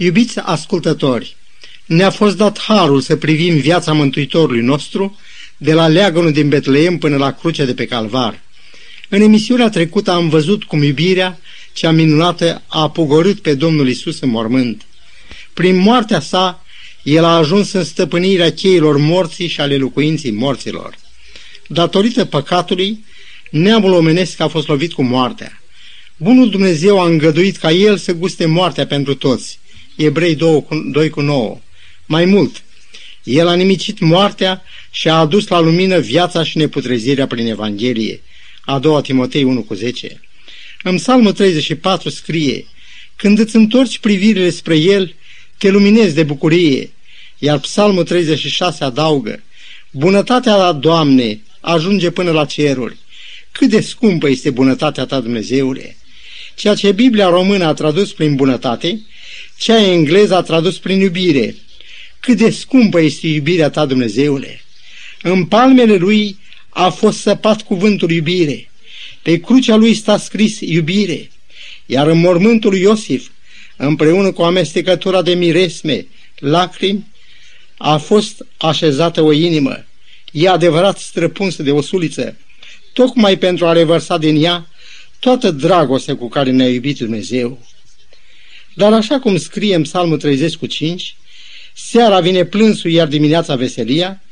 Iubiți ascultători, ne-a fost dat harul să privim viața Mântuitorului nostru de la leagănul din Betleem până la crucea de pe Calvar. În emisiunea trecută am văzut cum iubirea cea minunată a pogorât pe Domnul Isus în mormânt. Prin moartea sa, el a ajuns în stăpânirea cheilor morții și ale locuinții morților. Datorită păcatului, neamul omenesc a fost lovit cu moartea. Bunul Dumnezeu a îngăduit ca el să guste moartea pentru toți. Ebrei 2 cu 9. Mai mult, el a nimicit moartea și a adus la lumină viața și neputrezirea prin Evanghelie. A doua Timotei 1 cu 10. În Psalmul 34 scrie, Când îți întorci privirile spre El, te luminezi de bucurie. Iar Psalmul 36 adaugă, Bunătatea la Doamne ajunge până la ceruri. Cât de scumpă este bunătatea ta, Dumnezeule! Ceea ce Biblia română a tradus prin bunătate, cea engleză a tradus prin iubire. Cât de scumpă este iubirea ta, Dumnezeule! În palmele lui a fost săpat cuvântul iubire. Pe crucea lui sta scris iubire. Iar în mormântul lui Iosif, împreună cu amestecătura de miresme, lacrimi, a fost așezată o inimă. E adevărat străpunsă de o suliță, tocmai pentru a revărsa din ea toată dragostea cu care ne-a iubit Dumnezeu. Dar așa cum scrie în Psalmul 30 cu 5, seara vine plânsul, iar dimineața veselia,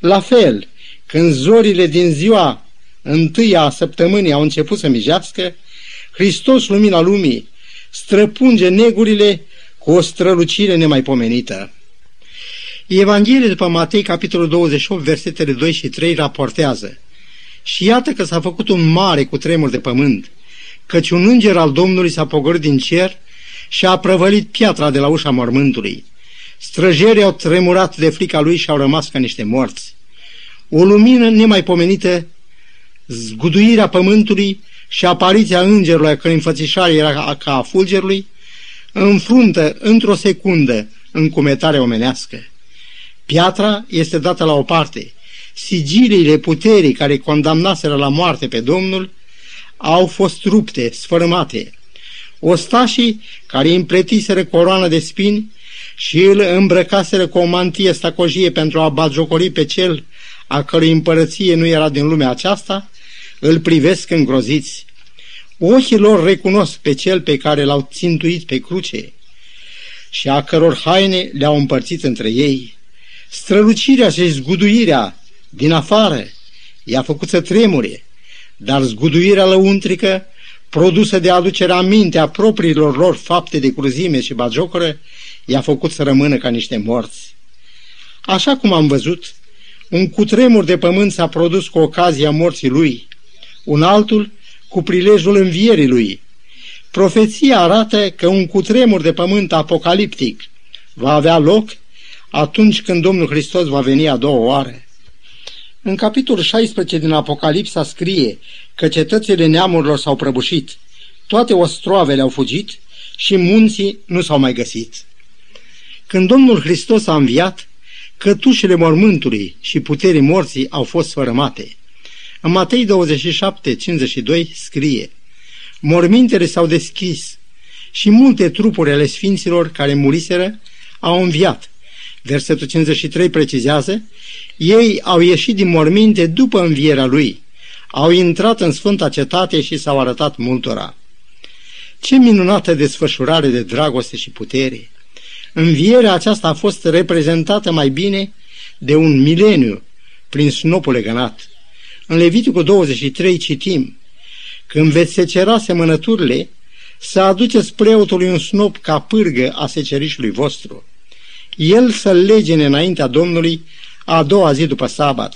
la fel, când zorile din ziua întâia a săptămânii au început să mijească, Hristos, lumina lumii, străpunge negurile cu o strălucire nemaipomenită. Evanghelia după Matei, capitolul 28, versetele 2 și 3, raportează Și iată că s-a făcut un mare cu tremur de pământ, căci un înger al Domnului s-a pogorât din cer și a prăvălit piatra de la ușa mormântului. Străjerii au tremurat de frica lui și au rămas ca niște morți. O lumină nemaipomenită, zguduirea pământului și apariția îngerului, a cărui înfățișare era ca a fulgerului, înfruntă într-o secundă încumetarea omenească. Piatra este dată la o parte. Sigiliile puterii care condamnaseră la moarte pe Domnul au fost rupte, sfărâmate. Ostașii care împletiseră coroană de spini și îl îmbrăcaseră cu o mantie stacojie pentru a batjocori pe cel a cărui împărăție nu era din lumea aceasta, îl privesc îngroziți. Ochii lor recunosc pe cel pe care l-au țintuit pe cruce și a căror haine le-au împărțit între ei. Strălucirea și zguduirea din afară i-a făcut să tremure, dar zguduirea lăuntrică, produsă de aducerea aminte a propriilor lor fapte de cruzime și bagiocoră, i-a făcut să rămână ca niște morți. Așa cum am văzut, un cutremur de pământ s-a produs cu ocazia morții lui, un altul cu prilejul învierii lui. Profeția arată că un cutremur de pământ apocaliptic va avea loc atunci când Domnul Hristos va veni a doua oară. În capitolul 16 din Apocalipsa scrie că cetățile neamurilor s-au prăbușit, toate ostroavele au fugit și munții nu s-au mai găsit. Când Domnul Hristos a înviat, cătușele mormântului și puterii morții au fost sfărămate. În Matei 27, 52 scrie Mormintele s-au deschis și multe trupuri ale sfinților care muriseră au înviat. Versetul 53 precizează Ei au ieșit din morminte după învierea lui, au intrat în Sfânta Cetate și s-au arătat multora. Ce minunată desfășurare de dragoste și putere! Învierea aceasta a fost reprezentată mai bine de un mileniu prin snopul legănat. În Leviticul 23 citim, Când veți secera semănăturile, să aduceți preotului un snop ca pârgă a secerișului vostru. El să-l legene înaintea Domnului a doua zi după sabat.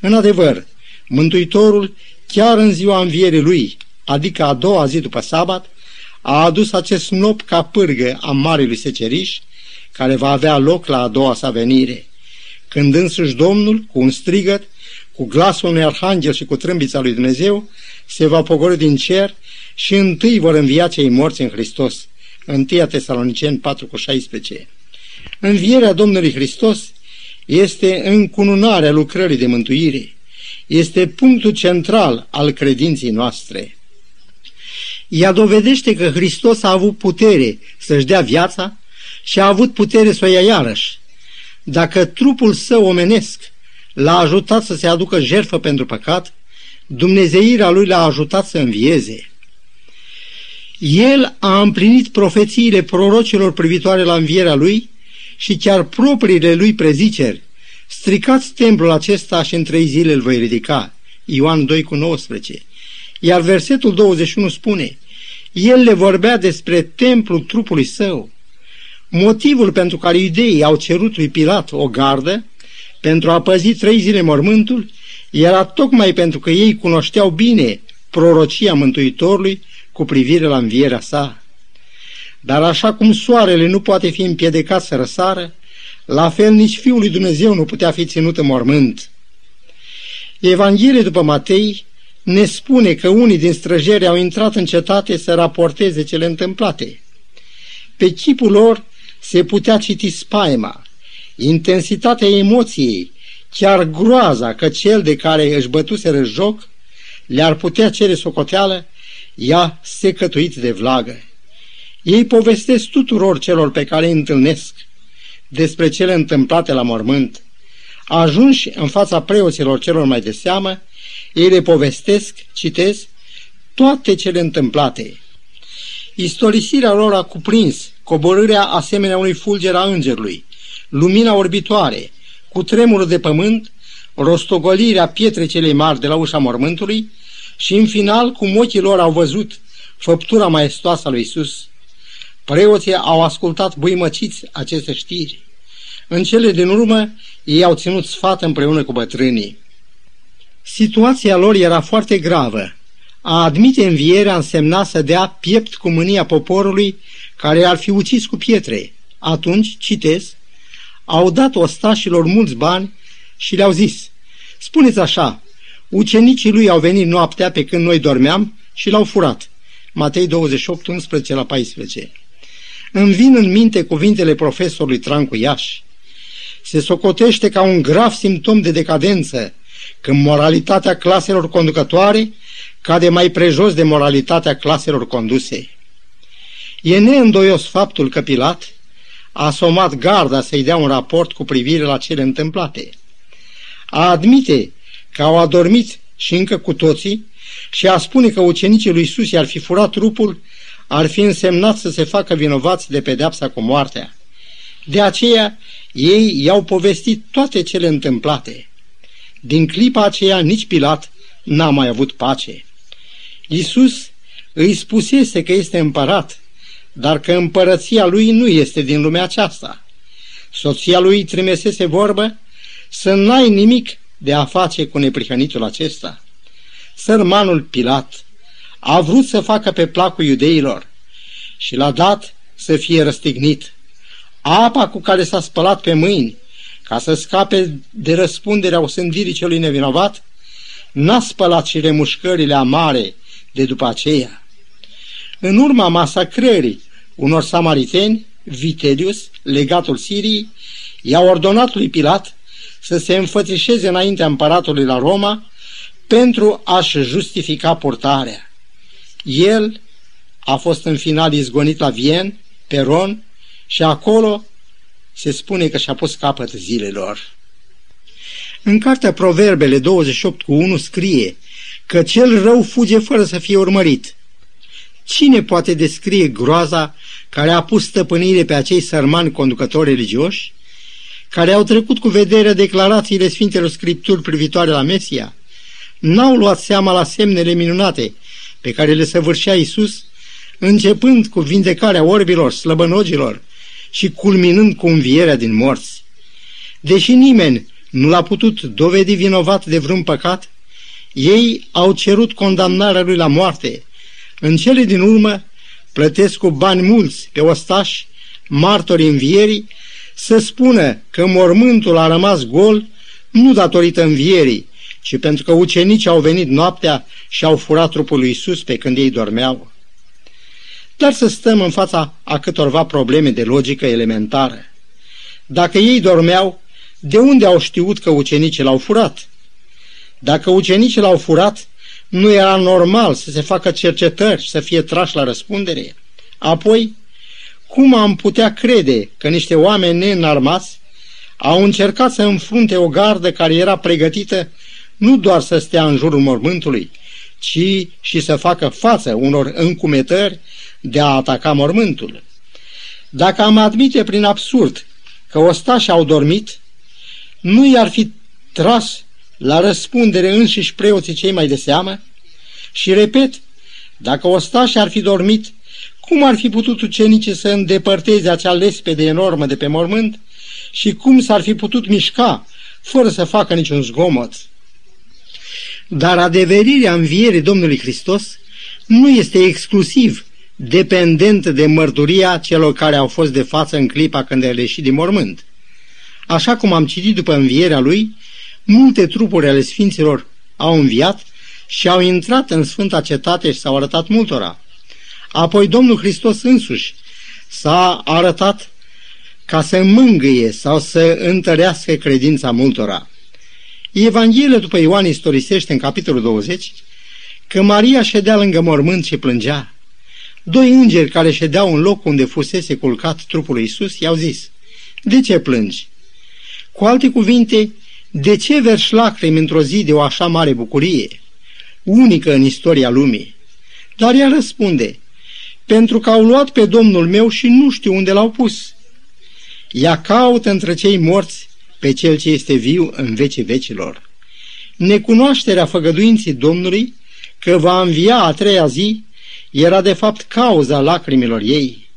În adevăr, Mântuitorul, chiar în ziua învierii lui, adică a doua zi după sabat, a adus acest snop ca pârgă a marelui seceriș, care va avea loc la a doua sa venire. Când însuși Domnul, cu un strigăt, cu glasul unui arhanghel și cu trâmbița lui Dumnezeu, se va pogori din cer și întâi vor învia cei morți în Hristos. 1 Tesaloniceni 4 cu 16. Învierea Domnului Hristos este încununarea lucrării de mântuire. Este punctul central al credinții noastre. Ea dovedește că Hristos a avut putere să-și dea viața și a avut putere să o ia iarăși. Dacă trupul său omenesc l-a ajutat să se aducă jertfă pentru păcat, Dumnezeirea lui l-a ajutat să învieze. El a împlinit profețiile prorocilor privitoare la învierea lui și chiar propriile lui preziceri. Stricați templul acesta și în trei zile îl voi ridica. Ioan 2 cu 19. Iar versetul 21 spune, El le vorbea despre templul trupului său. Motivul pentru care iudeii au cerut lui Pilat o gardă pentru a păzi trei zile mormântul era tocmai pentru că ei cunoșteau bine prorocia Mântuitorului cu privire la învierea sa. Dar așa cum soarele nu poate fi împiedicat să răsară, la fel nici Fiul lui Dumnezeu nu putea fi ținut în mormânt. Evanghelia după Matei ne spune că unii din străjeri au intrat în cetate să raporteze cele întâmplate. Pe chipul lor se putea citi spaima, intensitatea emoției, chiar groaza că cel de care își bătuseră joc le-ar putea cere socoteală, ea secătuit de vlagă. Ei povestesc tuturor celor pe care îi întâlnesc despre cele întâmplate la mormânt. Ajunși în fața preoților celor mai de seamă, ei le povestesc, citesc, toate cele întâmplate. Istorisirea lor a cuprins coborârea asemenea unui fulger a îngerului, lumina orbitoare, cu tremurul de pământ, rostogolirea pietrei celei mari de la ușa mormântului și, în final, cum ochii lor au văzut făptura maestoasă a lui Isus. Preoții au ascultat buimăciți aceste știri. În cele din urmă, ei au ținut sfat împreună cu bătrânii. Situația lor era foarte gravă. A admite învierea însemna să dea piept cu mânia poporului care ar fi ucis cu pietre. Atunci, citesc, au dat ostașilor mulți bani și le-au zis, spuneți așa, ucenicii lui au venit noaptea pe când noi dormeam și l-au furat. Matei 28, 11 la 14. Îmi vin în minte cuvintele profesorului Trancu Iași. Se socotește ca un grav simptom de decadență când moralitatea claselor conducătoare cade mai prejos de moralitatea claselor conduse. E neîndoios faptul că Pilat a somat garda să-i dea un raport cu privire la cele întâmplate. A admite că au adormit și încă cu toții și a spune că ucenicii lui Iisus i-ar fi furat trupul, ar fi însemnat să se facă vinovați de pedeapsa cu moartea. De aceea, ei i-au povestit toate cele întâmplate. Din clipa aceea, nici Pilat n-a mai avut pace. Iisus îi spusese că este împărat dar că împărăția lui nu este din lumea aceasta. Soția lui trimesese vorbă să n-ai nimic de a face cu neprihănitul acesta. Sărmanul Pilat a vrut să facă pe placul iudeilor și l-a dat să fie răstignit. Apa cu care s-a spălat pe mâini ca să scape de răspunderea osândirii celui nevinovat, n-a spălat și remușcările amare de după aceea. În urma masacrării unor samariteni, Vitelius, legatul Siriei, i-a ordonat lui Pilat să se înfățișeze înaintea împăratului la Roma pentru a-și justifica portarea. El a fost în final izgonit la Vien, pe Ron, și acolo se spune că și-a pus capăt zilelor. În cartea Proverbele 28 cu 1 scrie că cel rău fuge fără să fie urmărit. Cine poate descrie groaza care a pus stăpânire pe acei sărmani conducători religioși, care au trecut cu vederea declarațiile Sfintelor Scripturi privitoare la Mesia, n-au luat seama la semnele minunate pe care le săvârșea Isus, începând cu vindecarea orbilor, slăbănogilor și culminând cu învierea din morți. Deși nimeni nu l-a putut dovedi vinovat de vreun păcat, ei au cerut condamnarea lui la moarte. În cele din urmă, plătesc cu bani mulți pe ostași, martori învierii, să spună că mormântul a rămas gol nu datorită învierii, ci pentru că ucenicii au venit noaptea și au furat trupul lui Isus pe când ei dormeau. Dar să stăm în fața a câtorva probleme de logică elementară. Dacă ei dormeau, de unde au știut că ucenicii l-au furat? Dacă ucenicii l-au furat, nu era normal să se facă cercetări și să fie trași la răspundere? Apoi, Cum am putea crede că niște oameni neînarmați au încercat să înfrunte o gardă care era pregătită nu doar să stea în jurul mormântului, ci și să facă față unor încumetări de a ataca mormântul. Dacă am admite prin absurd că ostașii au dormit, nu i-ar fi tras la răspundere înșiși preoții cei mai de seamă? Și repet, dacă ostașii ar fi dormit, cum ar fi putut ucenicii să îndepărteze acea lespede enormă de pe mormânt și cum s-ar fi putut mișca fără să facă niciun zgomot? Dar adeverirea învierii Domnului Hristos nu este exclusiv dependentă de mărturia celor care au fost de față în clipa când a ieșit din mormânt. Așa cum am citit după învierea lui, multe trupuri ale sfinților au înviat și au intrat în Sfânta Cetate și s-au arătat multora. Apoi Domnul Hristos însuși s-a arătat ca să mângâie sau să întărească credința multora. Evanghelia după Ioan istorisește în capitolul 20 că Maria ședea lângă mormânt și plângea. Doi îngeri care ședeau în locul unde fusese culcat trupul lui Isus i-au zis, De ce plângi? Cu alte cuvinte, de ce verși lacrimi într-o zi de o așa mare bucurie, unică în istoria lumii? Dar ea răspunde, pentru că au luat pe Domnul meu și nu știu unde l-au pus. Ea caută între cei morți pe cel ce este viu în vecii vecilor. Necunoașterea făgăduinții Domnului că va învia a treia zi era de fapt cauza lacrimilor ei.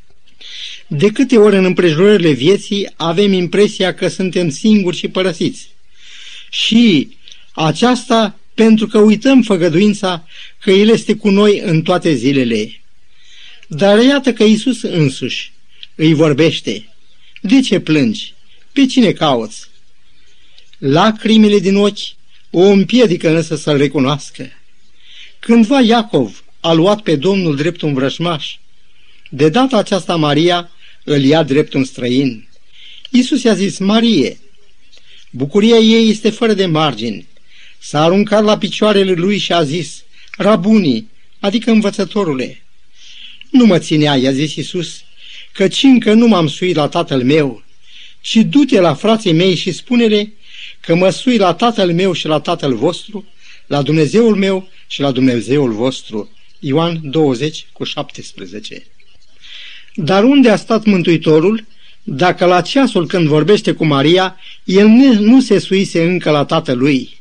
De câte ori în împrejurările vieții avem impresia că suntem singuri și părăsiți. Și aceasta pentru că uităm făgăduința că El este cu noi în toate zilele. Dar iată că Isus însuși îi vorbește. De ce plângi? Pe cine cauți? Lacrimile din ochi o împiedică însă să-L recunoască. Cândva Iacov a luat pe Domnul drept un vrășmaș. De data aceasta Maria îl ia drept un străin. Iisus i-a zis, Marie, bucuria ei este fără de margini. S-a aruncat la picioarele lui și a zis, Rabuni, adică învățătorule. Nu mă ținea, i-a zis Iisus, căci încă nu m-am suit la tatăl meu, ci du-te la frații mei și spune-le că mă sui la tatăl meu și la tatăl vostru, la Dumnezeul meu și la Dumnezeul vostru. Ioan 20 cu 17 Dar unde a stat Mântuitorul dacă la ceasul când vorbește cu Maria, el nu se suise încă la tatălui?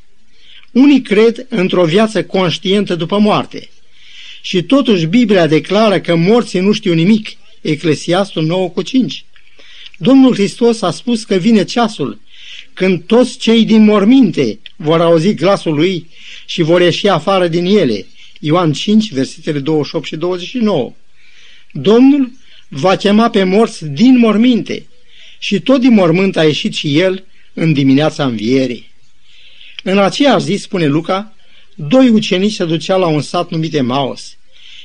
Unii cred într-o viață conștientă după moarte. Și totuși Biblia declară că morții nu știu nimic, Eclesiastul 9 cu 5. Domnul Hristos a spus că vine ceasul când toți cei din morminte vor auzi glasul lui și vor ieși afară din ele. Ioan 5, versetele 28 și 29. Domnul va chema pe morți din morminte și tot din mormânt a ieșit și el în dimineața învierii. În aceeași zi, spune Luca, doi ucenici se duceau la un sat numit Emaus.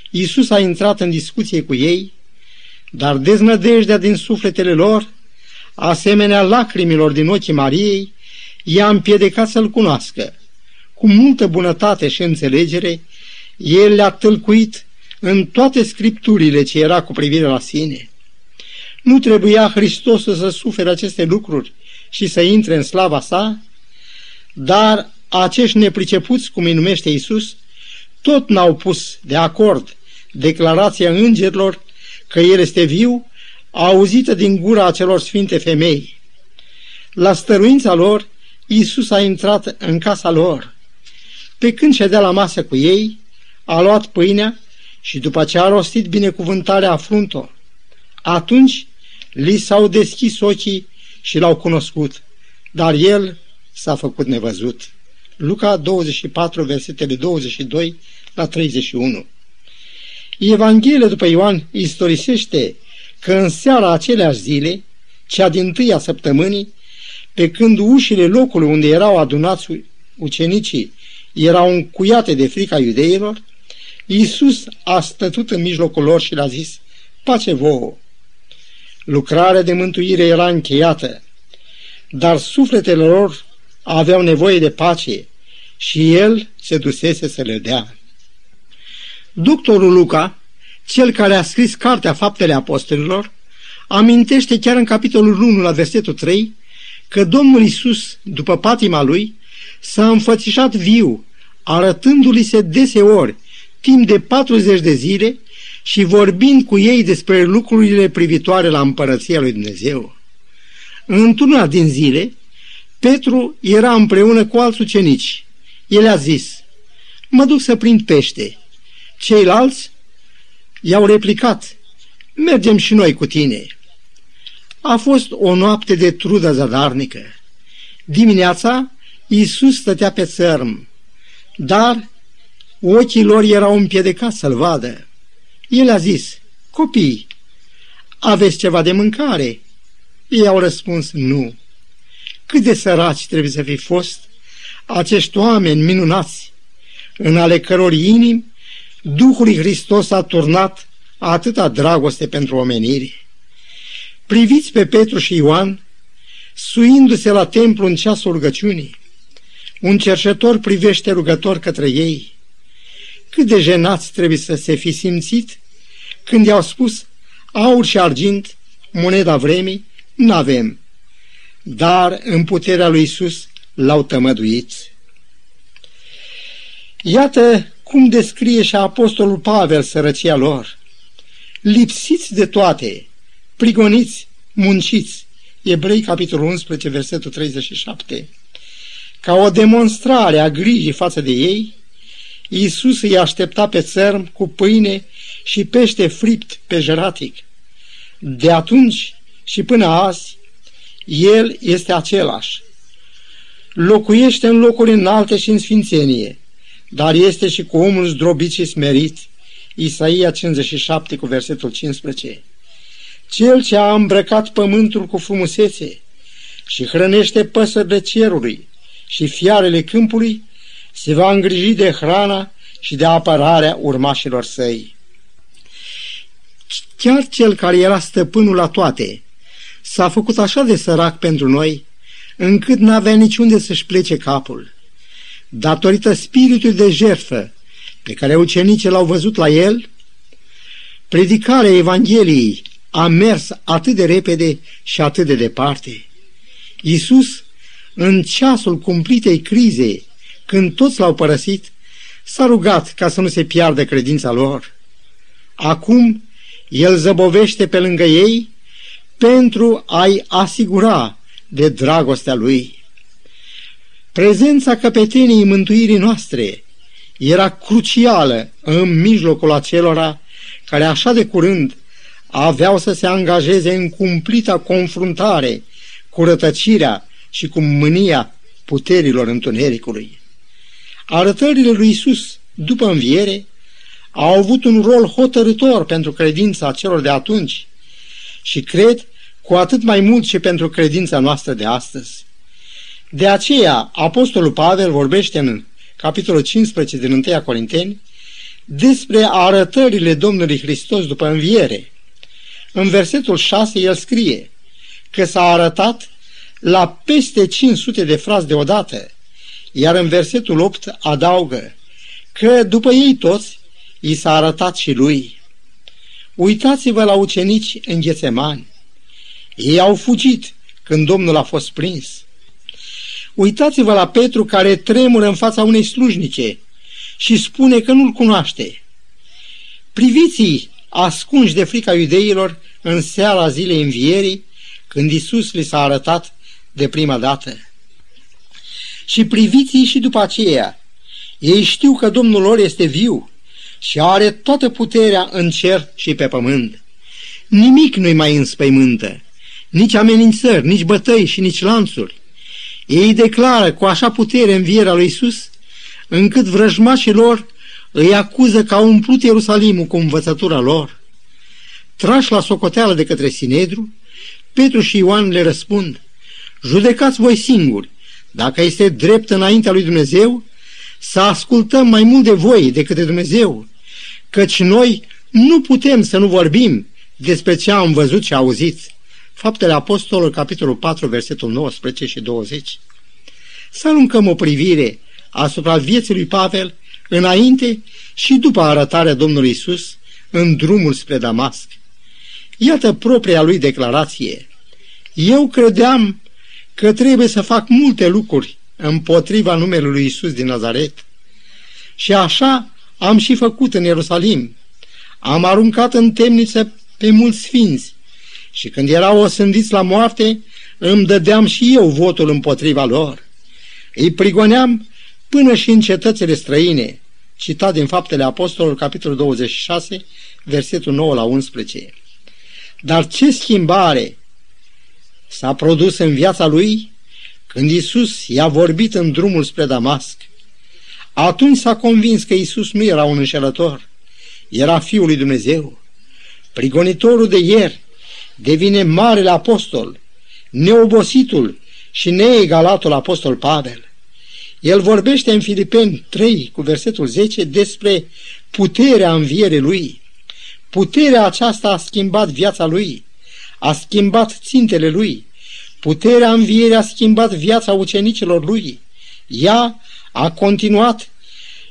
Iisus a intrat în discuție cu ei, dar deznădejdea din sufletele lor, asemenea lacrimilor din ochii Mariei, i-a împiedicat să-L cunoască. Cu multă bunătate și înțelegere, el le-a tâlcuit în toate scripturile ce era cu privire la sine. Nu trebuia Hristos să sufere aceste lucruri și să intre în slava sa, dar acești nepricepuți, cum îi numește Isus, tot n-au pus de acord declarația îngerilor că El este viu, auzită din gura acelor sfinte femei. La stăruința lor, Isus a intrat în casa lor. Pe când ședea la masă cu ei, a luat pâinea și după ce a rostit binecuvântarea a frunto, atunci li s-au deschis ochii și l-au cunoscut, dar el s-a făcut nevăzut. Luca 24, versetele 22 la 31. Evanghelia după Ioan istorisește că în seara aceleași zile, cea din tâia săptămânii, pe când ușile locului unde erau adunați ucenicii erau încuiate de frica iudeilor, Iisus a stătut în mijlocul lor și le-a zis, pace vouă. Lucrarea de mântuire era încheiată, dar sufletele lor aveau nevoie de pace și el se dusese să le dea. Doctorul Luca, cel care a scris Cartea Faptele Apostolilor, amintește chiar în capitolul 1 la versetul 3 că Domnul Isus, după patima lui, s-a înfățișat viu, arătându-li se deseori, timp de 40 de zile și vorbind cu ei despre lucrurile privitoare la împărăția lui Dumnezeu. Într-una din zile, Petru era împreună cu alți ucenici. El a zis, mă duc să prind pește. Ceilalți i-au replicat, mergem și noi cu tine. A fost o noapte de trudă zadarnică. Dimineața, Iisus stătea pe țărm, dar ochii lor erau împiedecați să-l vadă. El a zis, copii, aveți ceva de mâncare? Ei au răspuns, nu. Cât de săraci trebuie să fi fost acești oameni minunați, în ale căror inimi Duhul Hristos a turnat atâta dragoste pentru omenire. Priviți pe Petru și Ioan, suindu-se la templu în ceasul rugăciunii. Un cerșător privește rugător către ei. Cât de jenați trebuie să se fi simțit când i-au spus aur și argint, moneda vremii, n-avem. Dar în puterea lui Isus l-au tămăduit. Iată cum descrie și apostolul Pavel sărăcia lor. Lipsiți de toate, prigoniți, munciți. Ebrei, capitolul 11, versetul 37. Ca o demonstrare a grijii față de ei, Iisus îi aștepta pe țărm cu pâine și pește fript pe jeratic. De atunci și până azi, El este același. Locuiește în locuri înalte și în sfințenie, dar este și cu omul zdrobit și smerit. Isaia 57 cu versetul 15. Cel ce a îmbrăcat pământul cu frumusețe și hrănește păsările cerului și fiarele câmpului, se va îngriji de hrana și de apărarea urmașilor săi. Chiar cel care era stăpânul la toate s-a făcut așa de sărac pentru noi, încât n-avea niciunde să-și plece capul. Datorită spiritului de jertfă pe care ucenicii l-au văzut la el, predicarea Evangheliei a mers atât de repede și atât de departe. Iisus, în ceasul cumplitei crize, când toți l-au părăsit, s-a rugat ca să nu se piardă credința lor. Acum, el zăbovește pe lângă ei pentru a-i asigura de dragostea lui. Prezența căpeteniei mântuirii noastre era crucială în mijlocul acelora care așa de curând aveau să se angajeze în cumplita confruntare cu rătăcirea și cu mânia puterilor întunericului. Arătările lui Isus după înviere au avut un rol hotărător pentru credința celor de atunci și cred cu atât mai mult și pentru credința noastră de astăzi. De aceea, Apostolul Pavel vorbește în capitolul 15 din 1 Corinteni despre arătările Domnului Hristos după înviere. În versetul 6 el scrie că s-a arătat la peste 500 de frați deodată, iar în versetul 8 adaugă că după ei toți i s-a arătat și lui. Uitați-vă la ucenici în Ghețemani. Ei au fugit când Domnul a fost prins. Uitați-vă la Petru care tremură în fața unei slujnice și spune că nu-l cunoaște. Priviți-i ascunși de frica iudeilor în seara zilei învierii, când Isus li s-a arătat de prima dată. Și priviți-i și după aceea. Ei știu că Domnul lor este viu și are toată puterea în cer și pe pământ. Nimic nu-i mai înspăimântă, nici amenințări, nici bătăi și nici lanțuri. Ei declară cu așa putere învierea lui Isus, încât vrăjmașii lor îi acuză că au umplut Ierusalimul cu învățătura lor. Trași la socoteală de către Sinedru, Petru și Ioan le răspund, judecați voi singuri, dacă este drept înaintea lui Dumnezeu, să ascultăm mai mult de voi decât de Dumnezeu, căci noi nu putem să nu vorbim despre ce am văzut și auzit. Faptele Apostolului, capitolul 4, versetul 19 și 20. Să aruncăm o privire asupra vieții lui Pavel înainte și după arătarea Domnului Isus în drumul spre Damasc. Iată propria lui declarație. Eu credeam că trebuie să fac multe lucruri împotriva numelui lui Isus din Nazaret. Și așa am și făcut în Ierusalim. Am aruncat în temniță pe mulți sfinți și când erau osândiți la moarte, îmi dădeam și eu votul împotriva lor. Îi prigoneam până și în cetățile străine, citat din Faptele Apostolului, capitolul 26, versetul 9 la 11. Dar ce schimbare s-a produs în viața lui când Isus i-a vorbit în drumul spre Damasc? Atunci s-a convins că Isus nu era un înșelător, era Fiul lui Dumnezeu. Prigonitorul de ieri devine marele apostol, neobositul și neegalatul apostol Pavel. El vorbește în Filipeni 3 cu versetul 10 despre puterea învierii lui. Puterea aceasta a schimbat viața lui, a schimbat țintele lui. Puterea învierii a schimbat viața ucenicilor lui. Ea a continuat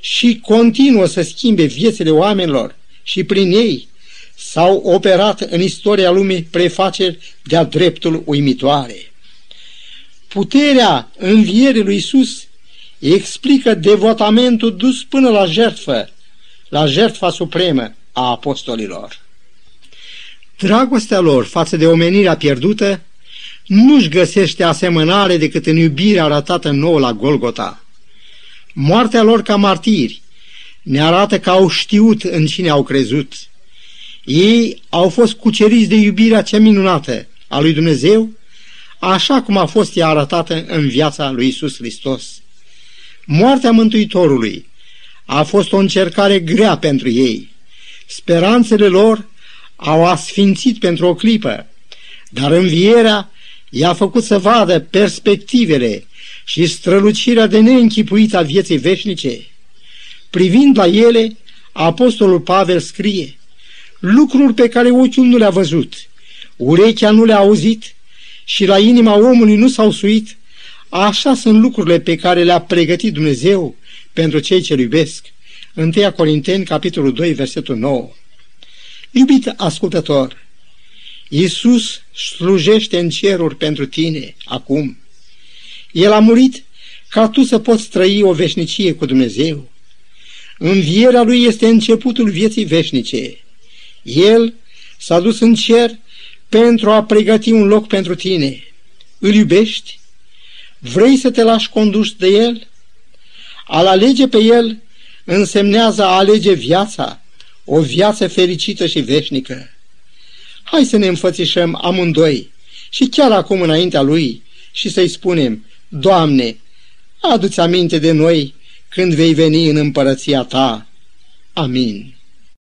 și continuă să schimbe viețile oamenilor și prin ei s-au operat în istoria lumii prefaceri de-a dreptul uimitoare. Puterea învierii lui Isus explică devotamentul dus până la jertfă, la jertfa supremă a apostolilor. Dragostea lor față de omenirea pierdută nu-și găsește asemănare decât în iubirea arătată nouă la Golgota. Moartea lor ca martiri ne arată că au știut în cine au crezut. Ei au fost cuceriți de iubirea cea minunată a lui Dumnezeu, așa cum a fost ea arătată în viața lui Isus Hristos. Moartea Mântuitorului a fost o încercare grea pentru ei. Speranțele lor au asfințit pentru o clipă, dar învierea i-a făcut să vadă perspectivele și strălucirea de neînchipuită a vieții veșnice. Privind la ele, Apostolul Pavel scrie lucruri pe care ochiul nu le-a văzut, urechea nu le-a auzit și la inima omului nu s-au suit, așa sunt lucrurile pe care le-a pregătit Dumnezeu pentru cei ce iubesc. 1 Corinteni, capitolul 2, versetul 9. Iubit ascultător, Iisus slujește în ceruri pentru tine acum. El a murit ca tu să poți trăi o veșnicie cu Dumnezeu. Învierea lui este începutul vieții veșnice. El s-a dus în cer pentru a pregăti un loc pentru tine. Îl iubești? Vrei să te lași condus de El? Al alege pe El însemnează a alege viața, o viață fericită și veșnică. Hai să ne înfățișăm amândoi și chiar acum înaintea Lui și să-i spunem, Doamne, adu-ți aminte de noi când vei veni în împărăția Ta. Amin.